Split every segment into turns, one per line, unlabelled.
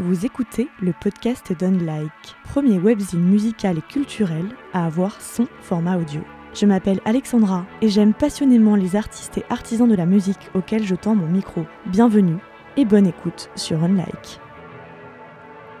Vous écoutez le podcast d'Unlike, premier webzine musical et culturel à avoir son format audio. Je m'appelle Alexandra et j'aime passionnément les artistes et artisans de la musique auxquels je tends mon micro. Bienvenue et bonne écoute sur Unlike.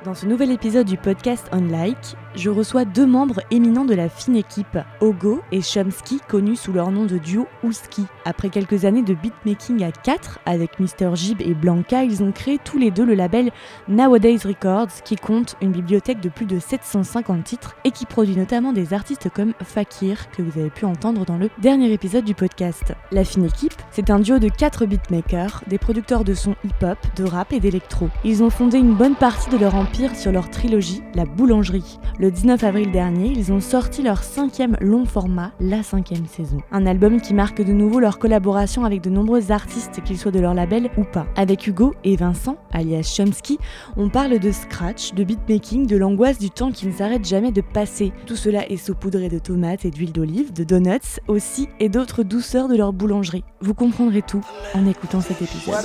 Dans ce nouvel épisode du podcast Unlike, je reçois deux membres éminents de la fine équipe, Ogo et Chomsky, connus sous leur nom de duo Ouski. Après quelques années de beatmaking à 4 avec Mr. Jib et Blanca, ils ont créé tous les deux le label Nowadays Records qui compte une bibliothèque de plus de 750 titres et qui produit notamment des artistes comme Fakir que vous avez pu entendre dans le dernier épisode du podcast. La fine équipe, c'est un duo de 4 beatmakers, des producteurs de sons hip-hop, de rap et d'électro. Ils ont fondé une bonne partie de leur empire sur leur trilogie, La Boulangerie. 19 avril dernier, ils ont sorti leur cinquième long format, la cinquième saison. Un album qui marque de nouveau leur collaboration avec de nombreux artistes, qu'ils soient de leur label ou pas. Avec Hugo et Vincent, alias Chomsky, on parle de scratch, de beatmaking, de l'angoisse du temps qui ne s'arrête jamais de passer. Tout cela est saupoudré de tomates et d'huile d'olive, de donuts aussi et d'autres douceurs de leur boulangerie. Vous comprendrez tout en écoutant cet épisode.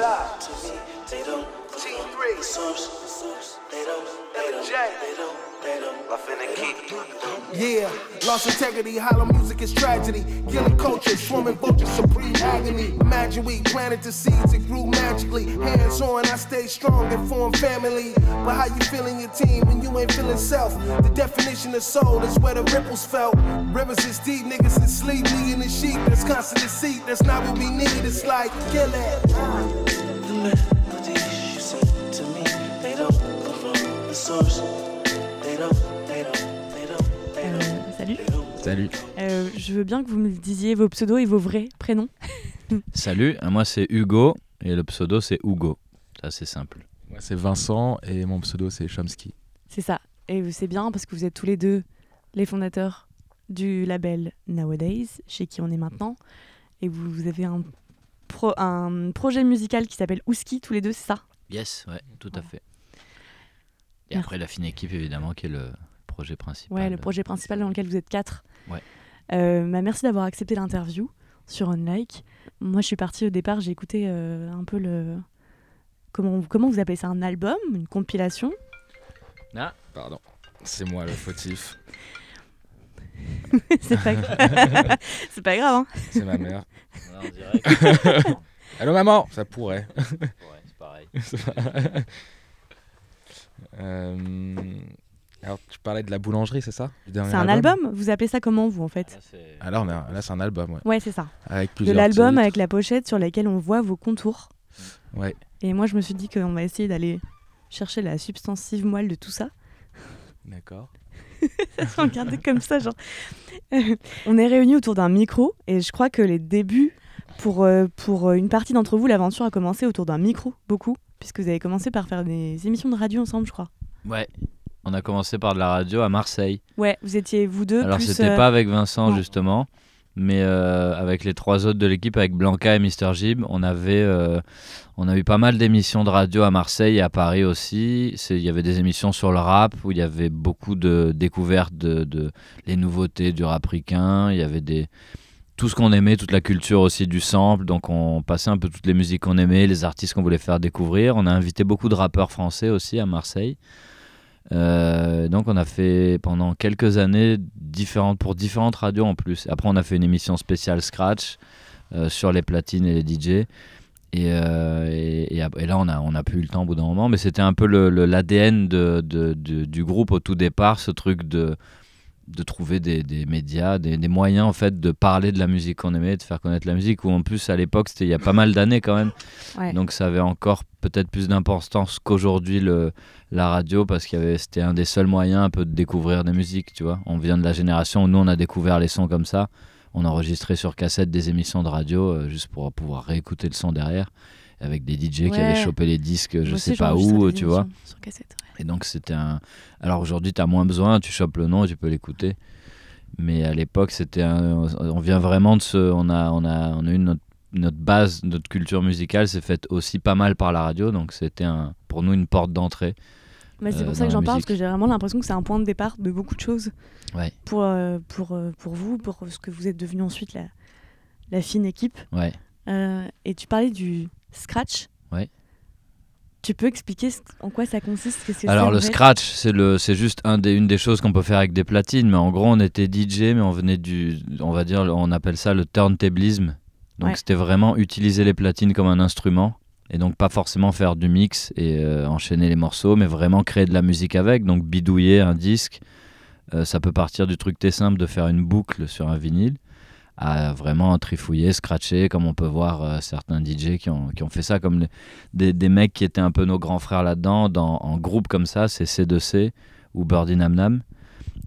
Yeah, lost integrity, hollow music is tragedy. Killing culture, swarming vultures, supreme agony. Imagine we planted the seeds, it grew magically. Hands on, I stay strong and form family. But how you feeling your team when you ain't feeling self? The definition of soul is where the ripples felt. Rivers is deep, niggas is sleep, me in the sheep. That's constant deceit, that's not what we need. It's like, kill it.
The melodies you sing to me, they don't come from the source.
Euh, salut.
Salut.
Euh, je veux bien que vous me disiez vos pseudos et vos vrais prénoms.
Salut, euh, moi c'est Hugo et le pseudo c'est Hugo. Ça c'est simple.
Moi, c'est Vincent et mon pseudo, c'est Chomsky.
C'est ça. Et c'est bien parce que vous êtes tous les deux les fondateurs du label Nowadays, chez qui on est maintenant. Et vous, vous avez un, pro- un projet musical qui s'appelle Ouski, tous les deux, c'est ça?
Yes, ouais, tout à fait. Et
Merci.
après la fine équipe évidemment qui est le projet principal.
Ouais, le projet principal dans lequel vous êtes quatre.
Ouais.
Euh, bah, merci d'avoir accepté l'interview sur Unlike. Moi, je suis partie au départ, j'ai écouté euh, un peu le. Comment, comment vous appelez ça Un album Une compilation?
Ah,
Pardon. C'est moi le fautif.
C'est pas, pas grave, hein
C'est ma mère.
on dirait que-
Allô maman? Ça pourrait.
Ouais, c'est pareil.
Euh, Alors, tu parlais de la boulangerie, c'est ça
C'est un album Vous appelez ça comment, vous, en fait
Là, c'est-
Ah, là, c'est un album, ouais.
Ouais, c'est ça.
Avec
De l'album avec la pochette sur laquelle on voit vos contours.
Ouais.
Et moi, je me suis dit qu'on va essayer d'aller chercher la substantive moelle de tout ça.
D'accord.
Regardez comme ça, genre. on est réunis autour d'un micro et je crois que les débuts, pour, euh, pour une partie d'entre vous, l'aventure a commencé autour d'un micro, beaucoup, puisque vous avez commencé par faire des émissions de radio ensemble, je crois.
Ouais. On a commencé par de la radio à Marseille.
Ouais, vous étiez vous deux.
Alors c'était
euh,
pas avec Vincent
non.
justement, mais euh, avec les trois autres de l'équipe, avec Blanca et Mister Jib, on avait, euh, on a eu pas mal d'émissions de radio à Marseille et à Paris aussi. Il y avait des émissions sur le rap où il y avait beaucoup de découvertes de, de les nouveautés du rap ricain. Il y avait des tout ce qu'on aimait, toute la culture aussi du sample. Donc on passait un peu toutes les musiques qu'on aimait, les artistes qu'on voulait faire découvrir. On a invité beaucoup de rappeurs français aussi à Marseille. Euh, donc on a fait pendant quelques années différentes pour différentes radios en plus. Après on a fait une émission spéciale Scratch euh, sur les platines et les DJ. Et, euh, et, là on a on a plus eu le temps au bout d'un moment, mais c'était un peu l'ADN de- du groupe au tout départ, ce truc de de trouver des, des médias, des, des moyens en fait de parler de la musique qu'on aimait, de faire connaître la musique. Ou en plus à l'époque c'était il y a pas mal d'années quand même.
Ouais.
Donc ça avait encore peut-être plus d'importance qu'aujourd'hui le la radio parce qu'il y avait c'était un des seuls moyens un peu de découvrir des musiques, tu vois. On vient de la génération où nous on a découvert les sons comme ça. On enregistrait sur cassette des émissions de radio euh, juste pour pouvoir réécouter le son derrière avec des DJ qui avaient chopé les disques je
moi aussi,
sais pas où, tu vois.
Sur cassette. ouais.
Et donc c'était un. Alors aujourd'hui, tu as moins besoin, tu chopes le nom et tu peux l'écouter. Mais à l'époque, c'était un. On vient vraiment de ce. On a, on a, on a eu notre, notre base, notre culture musicale, s'est faite aussi pas mal par la radio. Donc c'était un, pour nous une porte d'entrée.
Mais c'est
euh,
pour ça que j'en parle, parce que j'ai vraiment l'impression que c'est un point de départ de beaucoup de choses
Ouais.
pour, euh, pour, euh, pour vous, pour ce que vous êtes devenu ensuite la, la fine équipe.
Ouais.
Et tu parlais du scratch.
Ouais.
Tu peux expliquer en quoi ça consiste que
Alors le scratch, c'est le, c'est juste un des, une des choses qu'on peut faire avec des platines, mais en gros on était DJ, mais on venait du, on va dire, on appelle ça le turntablisme. Donc
Ouais.
c'était vraiment utiliser les platines comme un instrument, et donc pas forcément faire du mix et euh, enchaîner les morceaux, mais vraiment créer de la musique avec, donc bidouiller un disque. Euh, ça peut partir du truc très simple de faire une boucle sur un vinyle, à vraiment trifouiller, scratcher, comme on peut voir euh, certains DJ qui ont, qui ont fait ça, comme des, des mecs qui étaient un peu nos grands frères là-dedans, dans, en groupe comme ça, c'est C2C ou Birdie Nam Nam,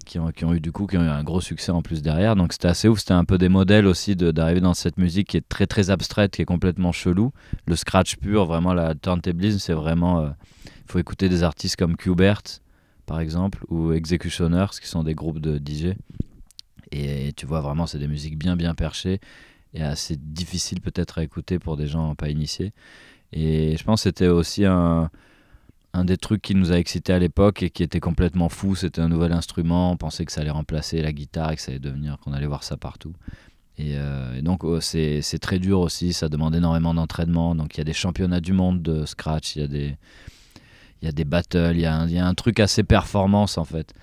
qui ont, qui ont eu du coup qui ont eu un gros succès en plus derrière. Donc c'était assez ouf, c'était un peu des modèles aussi d'arriver dans cette musique qui est très très abstraite, qui est complètement chelou. Le scratch pur, vraiment la turntablisme, c'est vraiment... Il faut écouter des artistes comme Qbert, par exemple, ou Executioners, qui sont des groupes de DJ. Et tu vois, vraiment, c'est des musiques bien bien perchées et assez difficiles peut-être à écouter pour des gens pas initiés. Et je pense que c'était aussi un, un des trucs qui nous a excités à l'époque et qui était complètement fou. C'était un nouvel instrument. On pensait que ça allait remplacer la guitare et que ça allait devenir, qu'on allait voir ça partout. Et, euh, donc, oh, c'est très dur aussi. Ça demande énormément d'entraînement. Donc, il y a des championnats du monde de scratch. Il y a des, il y a des battles. Il y il y a un truc assez performance en fait.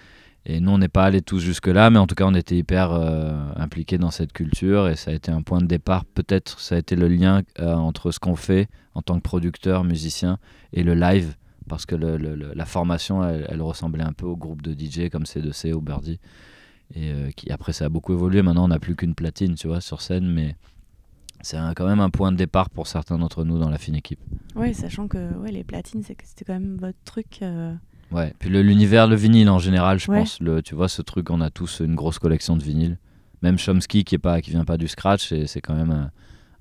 Et nous, on n'est pas allés tous jusque-là, mais en tout cas, on était hyper euh, impliqués dans cette culture et ça a été un point de départ. Peut-être ça a été le lien euh, entre ce qu'on fait en tant que producteur, musicien et le live, parce que la formation, elle, ressemblait un peu au groupe de DJ comme C2C ou Birdie. Et euh, qui, après, ça a beaucoup évolué. Maintenant, on n'a plus qu'une platine, tu vois, sur scène, mais c'est quand même un point de départ pour certains d'entre nous dans la fine équipe.
Ouais, sachant que ouais, les platines, c'était quand même votre truc.
Ouais, puis le- l'univers, le vinyle en général, je
Ouais.
pense, le, tu vois, ce truc, on a tous une grosse collection de vinyles. Même Chomsky, qui est pas, qui vient pas du scratch, c'est c'est quand même un,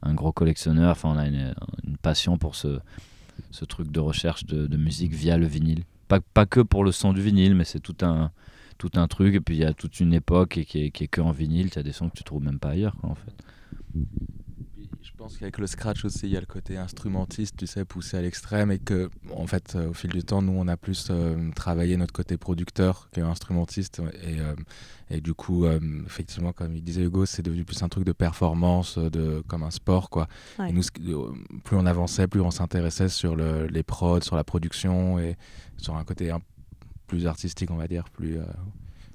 un gros collectionneur. Enfin, on a une, une passion pour ce, ce truc de recherche de, de musique via le vinyle. Pas, pas que pour le son du vinyle, mais c'est tout un, tout un truc. Et puis il y a toute une époque et qui est, qui est que en vinyle. Tu as des sons que tu trouves même pas ailleurs, quoi, en fait.
Je pense qu'avec le scratch aussi, il y a le côté instrumentiste, tu sais, poussé à l'extrême, et que, en fait, euh, au fil du temps, nous, on a plus euh, travaillé notre côté producteur qu'instrumentiste, et, euh, et du coup, euh, effectivement, comme il disait Hugo, c'est devenu plus un truc de performance, de comme un sport, quoi.
Ouais.
Et nous, ce qui- plus on avançait, plus on s'intéressait sur le, les prods, sur la production, et sur un côté un- plus artistique, on va dire, plus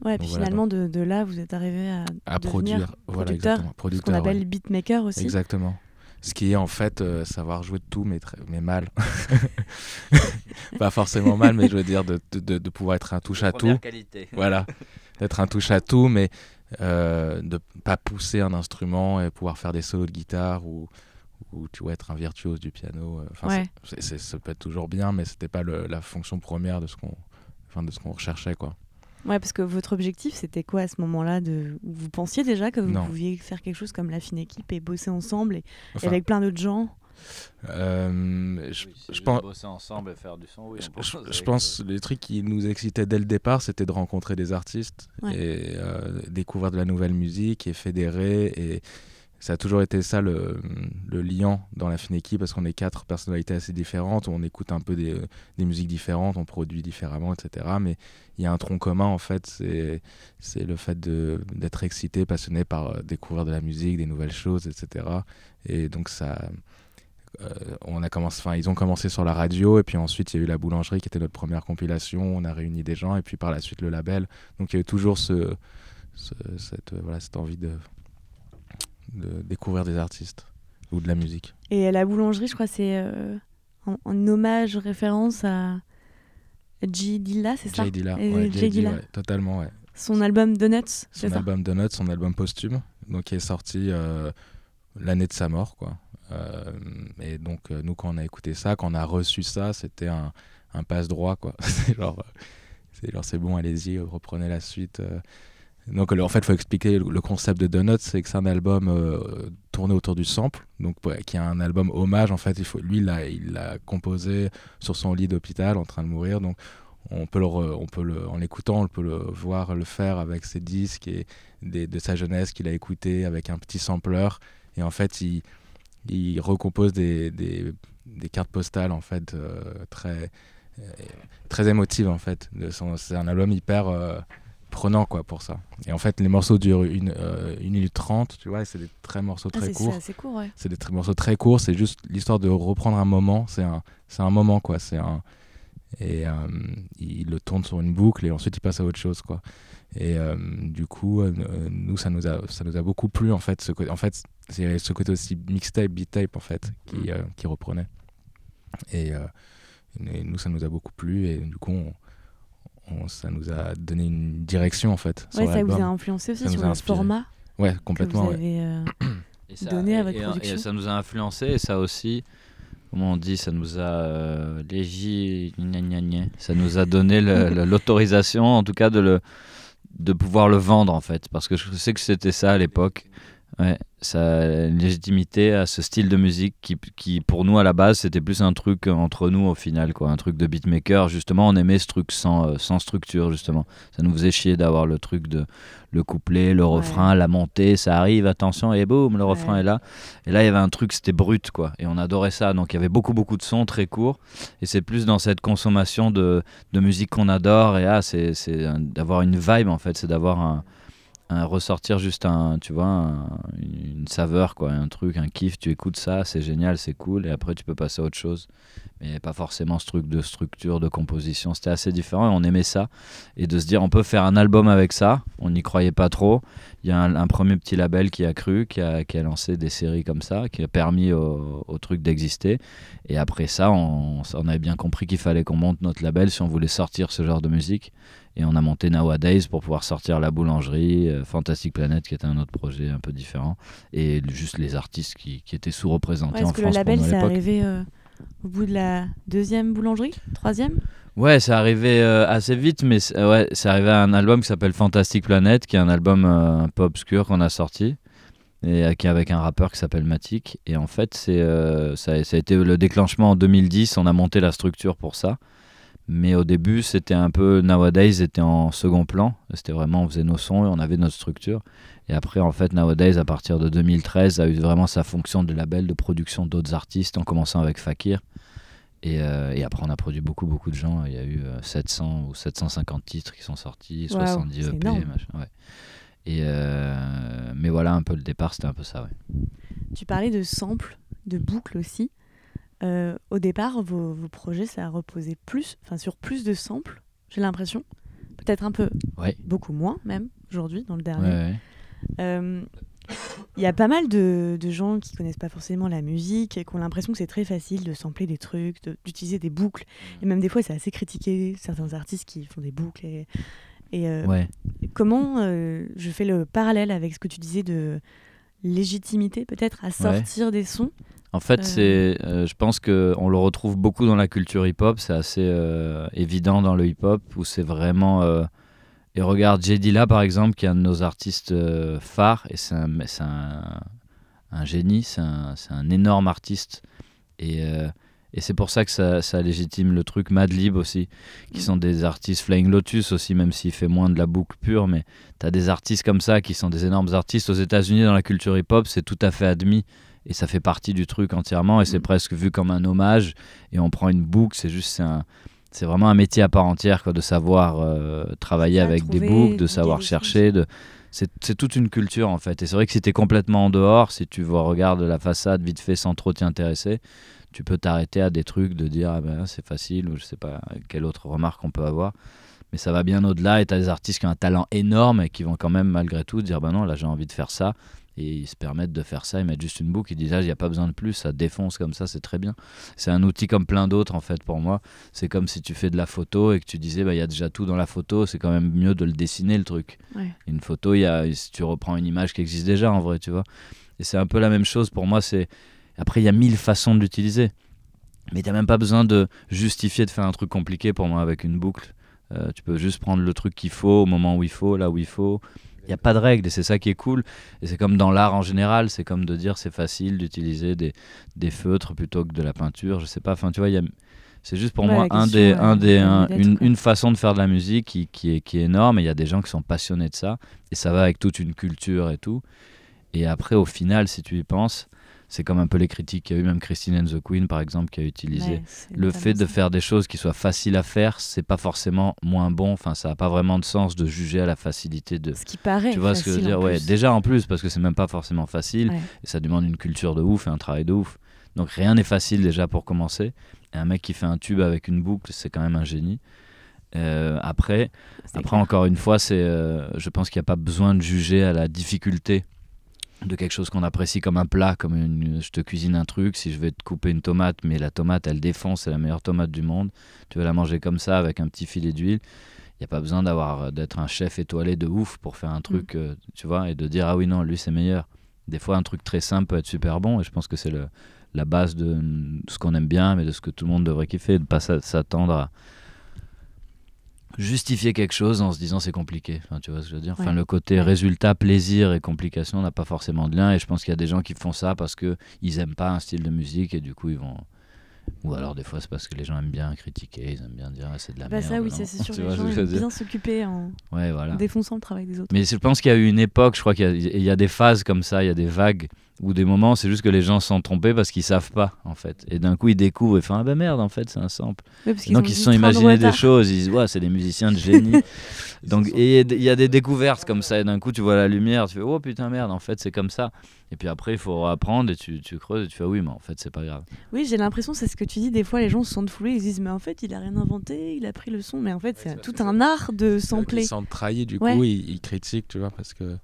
Ouais, puis
Voilà,
finalement, de, de là, vous êtes arrivé à,
à
devenir
produire. Voilà,
producteur, ce qu'on appelle
ouais.
beatmaker aussi.
Exactement. Ce qui est en fait euh, savoir jouer de tout, mais, très- mais mal. pas forcément mal, mais je veux dire de, de- pouvoir être un touche à tout.
qualité.
Voilà, d'être un touche à tout, mais euh, de pas pousser un instrument et pouvoir faire des solos de guitare ou, ou tu vois être un virtuose du piano. euh, Enfin,
Ouais.
c'est- c'est- ça peut être toujours bien, mais c'était pas le- la fonction première de ce qu'on, enfin, de ce qu'on recherchait quoi.
Ouais, parce que votre objectif, c'était quoi à ce moment-là de... Vous pensiez déjà que vous
Non.
pouviez faire quelque chose comme la fine équipe et bosser ensemble et, avec plein d'autres gens?
Euh, je, je pense.
Bosser ensemble et faire du son, oui.
Je, je- je pense que les trucs qui nous excitaient dès le départ, c'était de rencontrer des artistes
Ouais.
et euh, découvrir de la nouvelle musique et fédérer. Et ça a toujours été ça le, liant dans la fine équipe parce qu'on est quatre personnalités assez différentes, on écoute un peu des, musiques différentes, on produit différemment, etc. Mais il y a un tronc commun en fait, c'est le fait d'être excité, passionné par euh, découvrir de la musique, des nouvelles choses, etc. Et donc ça. euh, on a commencé, enfin, ils ont commencé sur la radio et puis ensuite il y a eu la boulangerie qui était notre première compilation. On a réuni des gens et puis par la suite le label. Donc il y a eu toujours cette envie de, de découvrir des artistes ou de la musique.
Et la boulangerie, je crois, c'est euh, en, en hommage, référence à J. Dilla, c'est ça?
Jay Dilla, ouais,
Dilla.
Ouais, totalement, ouais.
Son album Donuts, c'est
Son album Donuts, son album posthume, donc qui est sorti euh, l'année de sa mort, quoi. Euh, et donc euh, nous quand on a écouté ça, quand on a reçu ça, c'était un, un passe droit, quoi. c'est genre c'est bon, allez-y, reprenez la suite. Donc en fait, il faut expliquer le, concept de Donuts, c'est que c'est un album euh, tourné autour du sample, donc qui est un album hommage. En fait, il faut, lui, il l'a, composé sur son lit d'hôpital, en train de mourir. Donc on peut le, on peut en l'écoutant, on peut le voir le faire avec ses disques et de sa jeunesse qu'il a écouté avec un petit sampler. Et en fait, il, recompose des, des, cartes postales en fait euh, très euh, très émotives en fait. C'est un album hyper prenant quoi pour ça. Et en fait, les morceaux durent une, euh, une minute trente, tu vois, c'est des très morceaux
Ah,
très courts.
c'est assez court, ouais.
C'est des morceaux très courts, c'est juste l'histoire de reprendre un moment, c'est un, c'est un moment quoi, c'est un et euh, il le tourne sur une boucle et ensuite il passe à autre chose quoi. Et euh, du coup, nous ça nous a ça nous a beaucoup plu en fait ce côté en fait c'est ce côté aussi mixtape beat tape en fait qui euh, qui reprenait. Et, et nous ça nous a beaucoup plu et du coup on- on- ça nous a donné une direction en fait.
Ouais, ça vous a influencé aussi
Ça
sur le format
Ouais,
que
complètement.
vous
ouais.
avez. euh,
Et ça,
donné à votre
et-
production.
Et ça nous a influencé et ça aussi, comment on dit, ça nous a euh, légi- gna gna gna. ça nous a donné l'autorisation, en tout cas, de le de pouvoir le vendre en fait, parce que je sais que c'était ça à l'époque. Ouais, ça a une légitimité à ce style de musique qui, qui pour nous à la base c'était plus un truc entre nous au final quoi. Un truc de beatmaker. Justement on aimait ce truc sans, euh, sans structure justement. Ça nous faisait chier d'avoir le truc de le couplet le
Ouais.
refrain la montée. Ça arrive attention et boum le refrain
Ouais.
est là. Et là il y avait un truc c'était brut quoi. Et on adorait ça. Donc il y avait beaucoup beaucoup de sons très courts. Et c'est plus dans cette consommation de, de musique qu'on adore. Et ah c'est d'avoir une vibe en fait. C'est d'avoir un un ressortir juste un tu vois un- une saveur quoi un truc un kiff tu écoutes ça c'est génial c'est cool et après tu peux passer à autre chose. Mais pas forcément ce truc de structure de composition c'était assez différent et on aimait ça. Et de se dire on peut faire un album avec ça on n'y croyait pas trop. Il y a un, premier petit label qui a cru qui a, lancé des séries comme ça qui a permis au, au truc d'exister. Et après ça on, on avait bien compris qu'il fallait qu'on monte notre label si on voulait sortir ce genre de musique et on a monté Nowadays pour pouvoir sortir La Boulangerie, euh, Fantastic Planet qui était un autre projet un peu différent, et juste les artistes qui, qui étaient sous-représentés
Ouais,
en
Est-ce que le label, c'est arrivé euh, au bout de la deuxième boulangerie Troisième?
Ouais, c'est arrivé euh, assez vite, mais c'est- ouais, arrivé à un album qui s'appelle Fantastic Planet, qui est un album un peu obscur qu'on a sorti, et qui est avec un rappeur qui s'appelle Matic. Et en fait, c'est euh, ça, a- ça a été le déclenchement en 2010, on a monté la structure pour ça. Mais au début, c'était un peu Nowadays était en second plan. C'était vraiment, on faisait nos sons et on avait notre structure. Et après, en fait, Nowadays, à partir de 2013, a eu vraiment sa fonction de label de production d'autres artistes, en commençant avec Fakir. Et, euh, et après, on a produit beaucoup, beaucoup de gens. Il y a eu euh, 700 ou 750 titres qui sont sortis,
Waouh,
70
c'est
EP, machin, ouais. Et euh, mais voilà, un peu le départ, c'était un peu ça, ouais.
Tu parlais de samples, de boucles aussi. Euh, au départ, vos, vos projets, ça a reposé plus, enfin sur plus de samples, j'ai l'impression. Peut-être un peu,
Ouais.
beaucoup moins même, aujourd'hui, dans le dernier.
ouais.
Euh, Il y a pas mal de, de gens qui connaissent pas forcément la musique et qui ont l'impression que c'est très facile de sampler des trucs, de- d'utiliser des boucles. Et même des fois, c'est assez critiqué, certains artistes qui font des boucles. Et, et, euh, comment je fais le parallèle avec ce que tu disais de légitimité peut-être à sortir des sons?
En fait,
Euh.
c'est, euh, je pense qu'on le retrouve beaucoup dans la culture hip-hop. C'est assez euh, évident dans le hip-hop où c'est vraiment. et regarde, J. Dilla par exemple, qui est un de nos artistes phares, et c'est un, un, un génie, c'est un, un énorme artiste. Et, et c'est pour ça que ça, ça légitime le truc Madlib aussi, qui
Mm.
sont des artistes Flying Lotus aussi, même s'il fait moins de la boucle pure. Mais tu as des artistes comme ça qui sont des énormes artistes. Aux États-Unis, dans la culture hip-hop, c'est tout à fait admis et ça fait partie du truc entièrement et c'est
Mm.
presque vu comme un hommage. Et on prend une boucle c'est juste c'est un c'est vraiment un métier à part entière quoi de savoir euh, travailler avec des boucles de savoir chercher de c'est toute une culture en fait. Et c'est vrai que si tu es complètement en dehors si tu vois regardes la façade vite fait sans trop t'y intéresser tu peux t'arrêter à des trucs de dire ah ben c'est facile ou je sais pas quelle autre remarque on peut avoir. Mais ça va bien au-delà et tu as des artistes qui ont un talent énorme et qui vont quand même malgré tout dire bah non là j'ai envie de faire ça et ils se permettent de faire ça, ils mettent juste une boucle, ils disent ah il n'y a pas besoin de plus, ça défonce comme ça, c'est très bien. C'est un outil comme plein d'autres en fait pour moi. C'est comme si tu fais de la photo et que tu disais bah il y a déjà tout dans la photo, c'est quand même mieux de le dessiner le truc.
Ouais.
Une photo, il y a, si tu reprends une image qui existe déjà en vrai, tu vois. Et c'est un peu la même chose pour moi, c'est après il y a mille façons de l'utiliser. Mais tu même pas besoin de justifier de faire un truc compliqué pour moi avec une boucle. Euh, tu peux juste prendre le truc qu'il faut au moment où il faut, là où il faut. Il n'y a pas de règles et c'est ça qui est cool. Et c'est comme dans l'art en général, c'est comme de dire c'est facile d'utiliser des, des feutres plutôt que de la peinture. Je sais pas, enfin tu vois, c'est juste pour
Ouais,
moi un des, un des, un- une façon de faire de la musique qui, qui, est, qui est énorme. Et il y a des gens qui sont passionnés de ça. Et ça va avec toute une culture et tout. Et après, au final, si tu y penses, c'est comme un peu les critiques qu'il y a eu, même Christine and the Queen par exemple, qui a utilisé
Ouais,
le fait de
ça.
faire des choses qui soient faciles à faire, c'est pas forcément moins bon. Enfin, ça n'a pas vraiment de sens de juger à la facilité de.
Ce qui paraît.
Tu vois ce que je veux dire? Ouais, déjà en plus, parce que c'est même pas forcément facile,
Ouais.
et ça demande une culture de ouf et un travail de ouf. Donc rien n'est facile déjà pour commencer. Et un mec qui fait un tube avec une boucle, c'est quand même un génie. Euh, après, après
clair.
encore une fois, c'est, euh, je pense qu'il n'y a pas besoin de juger à la difficulté de quelque chose qu'on apprécie comme un plat, comme une, je te cuisine un truc, si je vais te couper une tomate, mais la tomate elle défonce, c'est la meilleure tomate du monde, tu veux la manger comme ça avec un petit filet d'huile, il n'y a pas besoin d'avoir d'être un chef étoilé de ouf pour faire un truc, euh, tu vois, et de dire ah oui non, lui c'est meilleur. Des fois un truc très simple peut être super bon, et je pense que c'est la base de ce qu'on aime bien, mais de ce que tout le monde devrait kiffer, de ne pas s'a- s'attendre à justifier quelque chose en se disant c'est compliqué. Enfin, tu vois ce que je veux dire? Enfin, le côté résultat, plaisir et complication n'a pas forcément de lien. Et je pense qu'il y a des gens qui font ça parce que ils aiment pas un style de musique et du coup ils vont. Ou alors des fois c'est parce que les gens aiment bien critiquer, ils aiment bien dire ah, c'est de la
Bah
merde.
ça oui, c'est sûr. Les gens aiment bien s'occuper en
Ouais, voilà.
défonçant le travail des autres.
Mais je pense qu'il y a eu une époque, je crois qu'il y y, a des phases comme ça, il y a des vagues ou des moments, c'est juste que les gens se sont trompés parce qu'ils savent pas en fait. Et d'un coup ils découvrent et font ah ben merde en fait c'est un sample.
Parce qu'ils
Donc ils se sont imaginés des choses, ils disent ouais c'est des musiciens de génie. Donc et il y a des découvertes comme ça et d'un coup tu vois la lumière, tu fais oh putain merde en fait c'est comme ça. Et puis après il faut apprendre et tu, tu creuses et tu fais oui mais en fait c'est pas grave.
Oui, j'ai l'impression, c'est ce que tu dis. Des fois, les gens se sentent foulés. Ils se disent, mais en fait, il a rien inventé. Il a pris le son. Mais en fait, c'est
c'est
tout un art de sampler.
Ils se sentent trahis, du
Ouais.
coup, ils, ils critiquent, tu vois, parce que.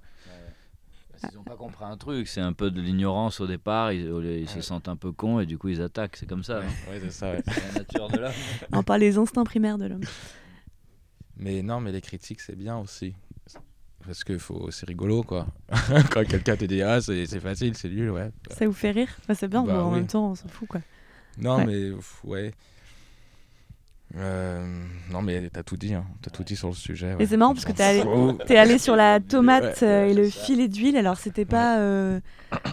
Ils ont pas compris un truc, c'est un peu de l'ignorance au départ, ils, ils se
Ouais.
sentent un peu cons et du coup ils attaquent, c'est comme ça. hein.
Ouais, c'est ça, ouais.
C'est la nature de l'homme.
On parle des instincts primaires de l'homme.
Mais non, mais les critiques, c'est bien aussi. Parce que faut... c'est rigolo, quoi. Quand quelqu'un te dit, ah, c'est c'est facile, c'est nul, ouais.
Ça vous fait rire? Enfin, C'est bien,
Bah
mais en
oui.
même temps, on s'en fout, quoi.
Non,
Ouais.
mais ouais. Euh, non, mais t'as tout dit, hein. T'as tout dit sur le sujet.
Et
ouais.
c'est marrant parce que t'es allé, allé sur la tomate
Ouais,
euh, et le filet d'huile. Alors, c'était pas. euh,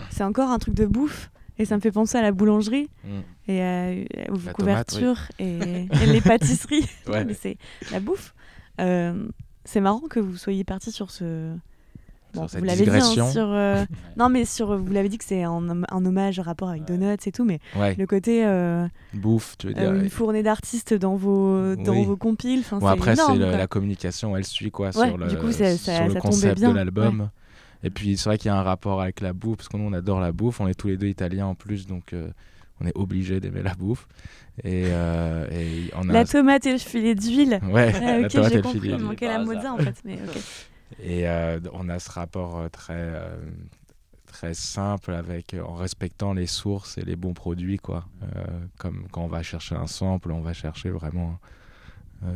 c'est encore un truc de bouffe. Et ça me fait penser à la boulangerie
Mm.
et aux
La tomate,
couvertures et, et les pâtisseries. Mais c'est la bouffe. C'est marrant que vous soyez parti sur ce. Bon,
Sur cette
vous l'avez dit, hein, sur. euh, Non, mais sur. Vous l'avez dit que c'est un, un hommage, un rapport avec Donuts et tout, mais
Ouais,
le côté euh,
bouffe, tu veux dire.
euh,
ouais.
une fournée d'artistes dans vos dans
Oui.
vos compiles. Enfin,
Bon, après, c'est la communication, elle suit quoi
Ouais,
sur le,
du coup, ça- ça-
sur le
ça tombait
concept
bien,
de l'album. Et puis, c'est vrai qu'il y a un rapport avec la bouffe, parce que nous, on adore la bouffe. On est tous les deux italiens en plus, donc euh, on est obligé d'aimer la bouffe. Et, euh, et on a.
La tomate et le filet d'huile.
Ouais,
Ah,
la
ok,
tomate et
j'ai
le filet
Il
d'huile.
manquait la mozza en fait. Mais ok.
Et euh, on a ce rapport euh, très, euh, très simple avec, en respectant les sources et les bons produits, quoi. Euh, comme quand on va chercher un sample, on va chercher vraiment,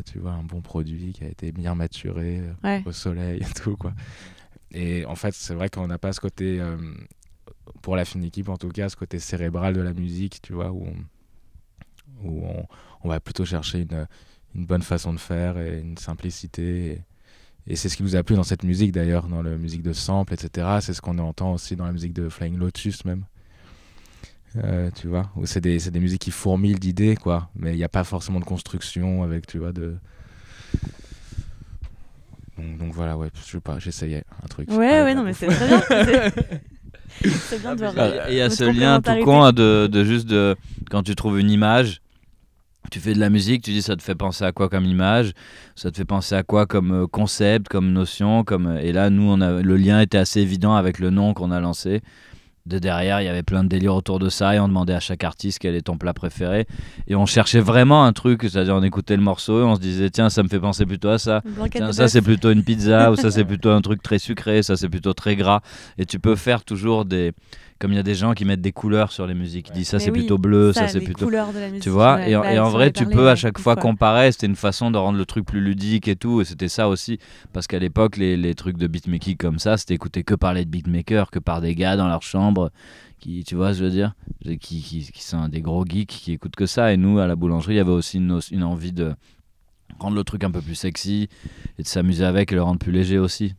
tu vois, un bon produit qui a été bien maturé
Ouais.
au soleil et tout, quoi. Et en fait, c'est vrai qu'on n'a pas ce côté, pour la fine équipe en tout cas, ce côté cérébral de la musique, tu vois, où on, où on, on va plutôt chercher une, une bonne façon de faire et une simplicité. Et, et c'est ce qui nous a plu dans cette musique d'ailleurs, dans la musique de sample, etc. C'est ce qu'on entend aussi dans la musique de Flying Lotus même. Euh, tu vois, où c'est des, c'est des musiques qui fourmillent d'idées, quoi. Mais il n'y a pas forcément de construction avec, tu vois, de. Donc, donc voilà, ouais, je sais pas, j'essayais un truc.
Ouais, ouais, non, mais c'est très bien. C'est- C'est bien de
Et
voir.
il y a ce lien tout con hein, de, de juste de quand tu trouves une image, tu fais de la musique, tu dis ça te fait penser à quoi comme image, ça te fait penser à quoi comme euh, concept, comme notion, comme euh, et là nous on a le lien était assez évident avec le nom qu'on a lancé. De derrière, il y avait plein de délires autour de ça et on demandait à chaque artiste quel est ton plat préféré et on cherchait vraiment un truc, c'est-à-dire on écoutait le morceau et on se disait tiens ça me fait penser plutôt à ça. Tiens, ça c'est plutôt une pizza ou ça c'est plutôt un truc très sucré, ça c'est plutôt très gras. Et tu peux faire toujours des. Comme il y a des gens qui mettent des couleurs sur les musiques, ils disent ça c'est
oui,
plutôt bleu, ça,
ça,
c'est plutôt.
couleurs de la musique.
Tu vois,
ouais.
et, en-
Bah,
et en
j'en
vrai,
ai
tu peux à chaque fois comparer, c'était une façon de rendre le truc plus ludique et tout, et c'était ça aussi, parce qu'à l'époque, les, les trucs de beatmaking comme ça, c'était écouté que par les beatmakers, que par des gars dans leur chambre, qui, tu vois, ce que je veux dire, qui, qui, qui sont des gros geeks qui écoutent que ça, et nous, à la boulangerie, il y avait aussi une, une envie de rendre le truc un peu plus sexy, et de s'amuser avec, et le rendre plus léger aussi.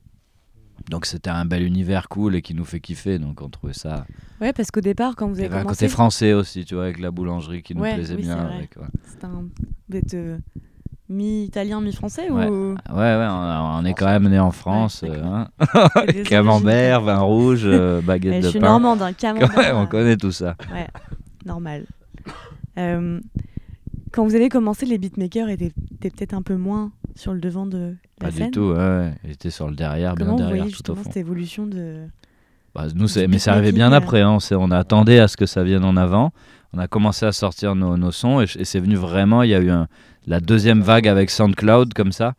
Donc c'était un bel univers cool et qui nous fait kiffer, donc on trouvait ça.
Ouais, parce qu'au départ, quand vous avez
avait un
commencé,
côté français aussi, tu vois, avec la boulangerie qui nous
Ouais,
plaisait
oui,
bien. ouais.
c'était un bête de mi-italien, mi-français
Ouais.
ou?
Ouais, ouais, on, on est quand même né en France. Euh, hein. Camembert, vin rouge, euh, baguette
Je
de
suis
pain.
normande, un camembert.
Ouais, on
euh,
connaît tout ça.
Ouais, normal. Euh, quand vous avez commencé, les beatmakers étaient, étaient peut-être un peu moins sur le devant de la
Pas
scène.
du tout, ouais, était sur le derrière,
Comment
bien
vous
derrière,
voyez
tout au fond.
cette évolution de...
Bah, nous, c'est, mais ça arrivait bien
beatmaking,
après. hein. On, s'est- on attendait à ce que ça vienne en avant. On a commencé à sortir nos, nos sons et, et c'est venu vraiment. Il y a eu un- la deuxième vague avec SoundCloud comme ça.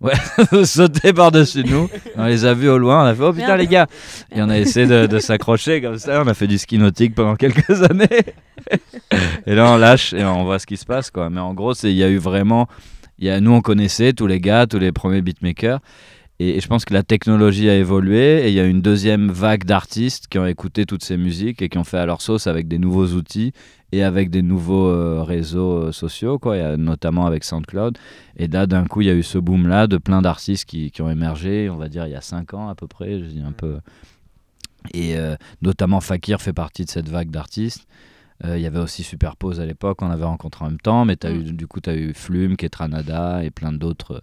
Ouais, sauter par-dessus nous. On les a vus au loin. On a fait Oh putain, les gars Et on a essayé de, de s'accrocher comme ça. On a fait du ski nautique pendant quelques années. et là, on lâche et on voit ce qui se passe. quoi. Mais en gros, il y a eu vraiment. Il y a, nous, on connaissait tous les gars, tous les premiers beatmakers. Et, je pense que la technologie a évolué et il y a une deuxième vague d'artistes qui ont écouté toutes ces musiques et qui ont fait à leur sauce avec des nouveaux outils et avec des nouveaux euh, réseaux euh, sociaux, quoi, notamment avec SoundCloud. Et là, d'un coup, il y a eu ce boom-là de plein d'artistes qui, qui ont émergé, on va dire, il y a 5 ans à peu près, je dis un peu. Et euh, notamment Fakir fait partie de cette vague d'artistes. Euh, Il y avait aussi Superpose à l'époque, on avait rencontré en même temps, mais as
Mm.
eu, du coup, tu as eu Flume, Ketranada et plein d'autres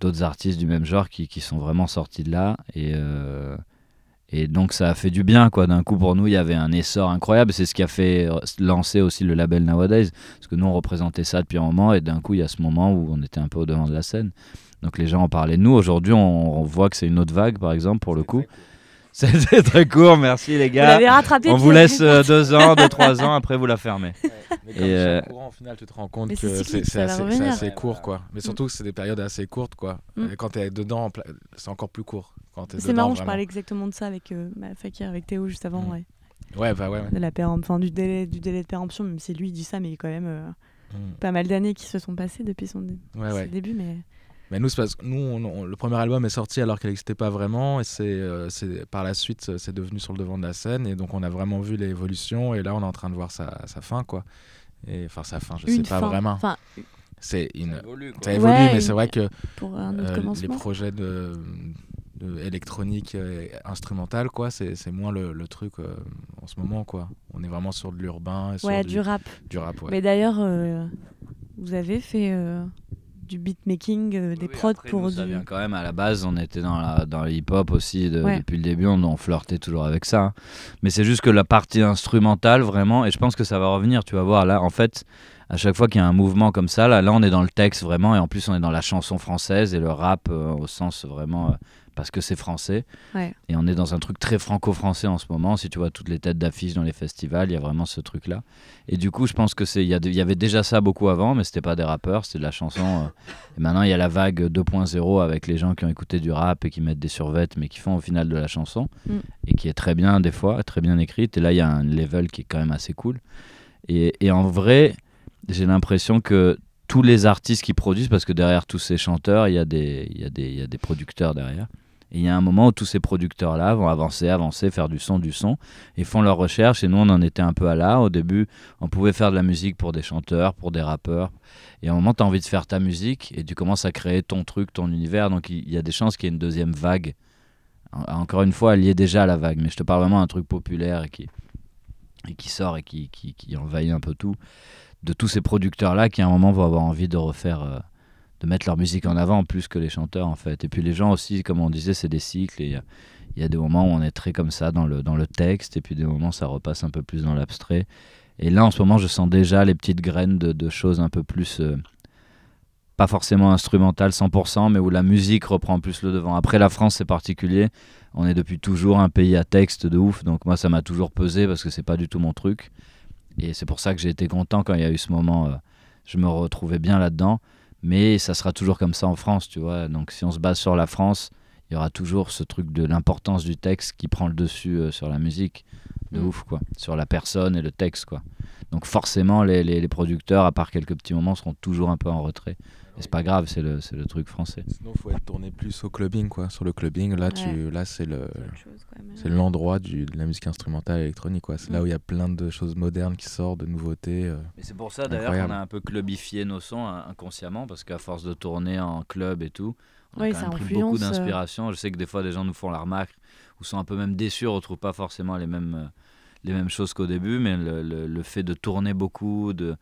d'autres artistes du même genre qui, qui sont vraiment sortis de là. Et, euh, et donc ça a fait du bien, quoi. D'un coup, pour nous, il y avait un essor incroyable. C'est ce qui a fait euh, lancer aussi le label Nowadays. Parce que nous, on représentait ça depuis un moment. Et d'un coup, il y a ce moment où on était un peu au devant de la scène. Donc les gens en parlaient de nous. Aujourd'hui, on, on voit que c'est une autre vague, par exemple, pour le coup. C'était très court, merci les
Vous
gars.
l'avez rattrapé
On vous
vous
laisse euh, deux ans, deux, trois ans, après vous la fermez.
Mais
Et,
comme
euh,
chaque courant, au final, tu te rends compte
Mais
que
c'est
assez, court, quoi. Mais surtout que c'est des périodes assez courtes, quoi.
Mm.
Et quand tu es dedans, c'est encore plus court. Quand t'es
C'est
dedans,
marrant, je
vraiment.
parlais exactement de ça avec euh, Fakir, avec Théo juste avant,
Mm.
ouais.
Ouais, bah ouais. ouais.
De la enfin, du, délai, du délai de péremption, même si lui il dit ça, mais il y a quand même euh,
Mm.
pas mal d'années qui se sont passées depuis son, dé-
Ouais,
ses
ouais.
débuts. Mais...
Mais nous, c'est parce que nous, on- on- le premier album est sorti alors qu'elle n'existait pas vraiment, et c'est euh, c'est- par la suite, c'est devenu sur le devant de la scène, et donc on a vraiment vu l'évolution, et là, on est en train de voir sa, sa fin, quoi. Et enfin, sa fin, je
Une
sais pas vraiment.
Enfin,
C'est une.
évolue,
Ça évolue,
Ouais,
mais
une-
c'est vrai que
pour un autre
euh, les projets de, de électronique euh, instrumentale, quoi, c'est c'est moins le, le truc euh, en ce moment, quoi. On est vraiment sur de l'urbain, et sur
Ouais,
du,
du rap.
du rap, ouais.
Mais d'ailleurs, euh, vous avez fait euh, du beatmaking, euh, des
Oui,
prods
après,
pour
nous,
du.
Ça vient quand même à la base, on était dans, la, dans le hip-hop aussi de-
Ouais.
depuis le début, on, on flirtait toujours avec ça. hein. Mais c'est juste que la partie instrumentale, vraiment, et je pense que ça va revenir, tu vas voir, là, en fait, à chaque fois qu'il y a un mouvement comme ça, là, là, on est dans le texte vraiment, et en plus, on est dans la chanson française et le rap euh, au sens vraiment. Parce que c'est français.
Ouais.
Et on est dans un truc très franco-français en ce moment. Si tu vois toutes les têtes d'affiches dans les festivals, il y a vraiment ce truc-là. Et du coup, je pense que c'est, il y, avait déjà ça beaucoup avant, mais c'était pas des rappeurs, c'était de la chanson. euh. Et maintenant, il y a la vague 2.0 avec les gens qui ont écouté du rap et qui mettent des survêtes, mais qui font au final de la chanson
Mm.
et qui est très bien des fois, très bien écrite. Et là, il y a un level qui est quand même assez cool. Et, et en vrai, j'ai l'impression que tous les artistes qui produisent, parce que derrière tous ces chanteurs, il y a des, il y a des, il y a des producteurs derrière. Et il y a un moment où tous ces producteurs-là vont avancer, avancer, faire du son, du son, et font leurs recherches. Et nous, on en était un peu à là. Au début, on pouvait faire de la musique pour des chanteurs, pour des rappeurs. Et à un moment, tu as envie de faire ta musique, et tu commences à créer ton truc, ton univers. Donc il y a des chances qu'il y ait une deuxième vague. En- Encore une fois, elle est déjà à la vague, mais je te parle vraiment d'un truc populaire et qui, et qui sort et qui, qui, qui envahit un peu tout. De tous ces producteurs-là qui, à un moment, vont avoir envie de refaire. euh, de mettre leur musique en avant plus que les chanteurs en fait. Et puis les gens aussi, comme on disait, c'est des cycles et il y a- il y, a des moments où on est très comme ça dans le, dans le texte et puis des moments où ça repasse un peu plus dans l'abstrait. Et là en ce moment je sens déjà les petites graines de, de choses un peu plus, euh, pas forcément instrumentales 100%, mais où la musique reprend plus le devant. Après la France c'est particulier, on est depuis toujours un pays à texte de ouf, donc moi ça m'a toujours pesé parce que c'est pas du tout mon truc. Et c'est pour ça que j'ai été content quand il y a eu ce moment, euh, je me retrouvais bien là-dedans mais ça sera toujours comme ça en France, tu vois. Donc si on se base sur la France, il y aura toujours ce truc de l'importance du texte qui prend le dessus euh, sur la musique, de
Mm.
ouf quoi, sur la personne et le texte quoi. Donc forcément les, les, les producteurs, à part quelques petits moments, seront toujours un peu en retrait. Et c'est pas grave, c'est le, c'est le truc français.
Sinon, faut être tourné plus au clubbing, quoi. Sur le clubbing, là, tu, là, c'est le,
C'est mais-
l'endroit du- de la musique instrumentale électronique, quoi. C'est là
Mm.
où il y a plein de choses modernes qui sortent, de nouveautés. euh.
C'est pour ça d'ailleurs qu'on a un peu clubifié nos sons hein, inconsciemment, parce qu'à force de tourner en club et tout, on a
Oui,
quand
ça
même pris
influence,
beaucoup
euh.
d'inspiration. Je sais que des fois des gens nous font la remarque ou sont un peu même déçus, on retrouve pas forcément les mêmes, euh, les mêmes choses qu'au début, mais le, le- le fait de tourner beaucoup, de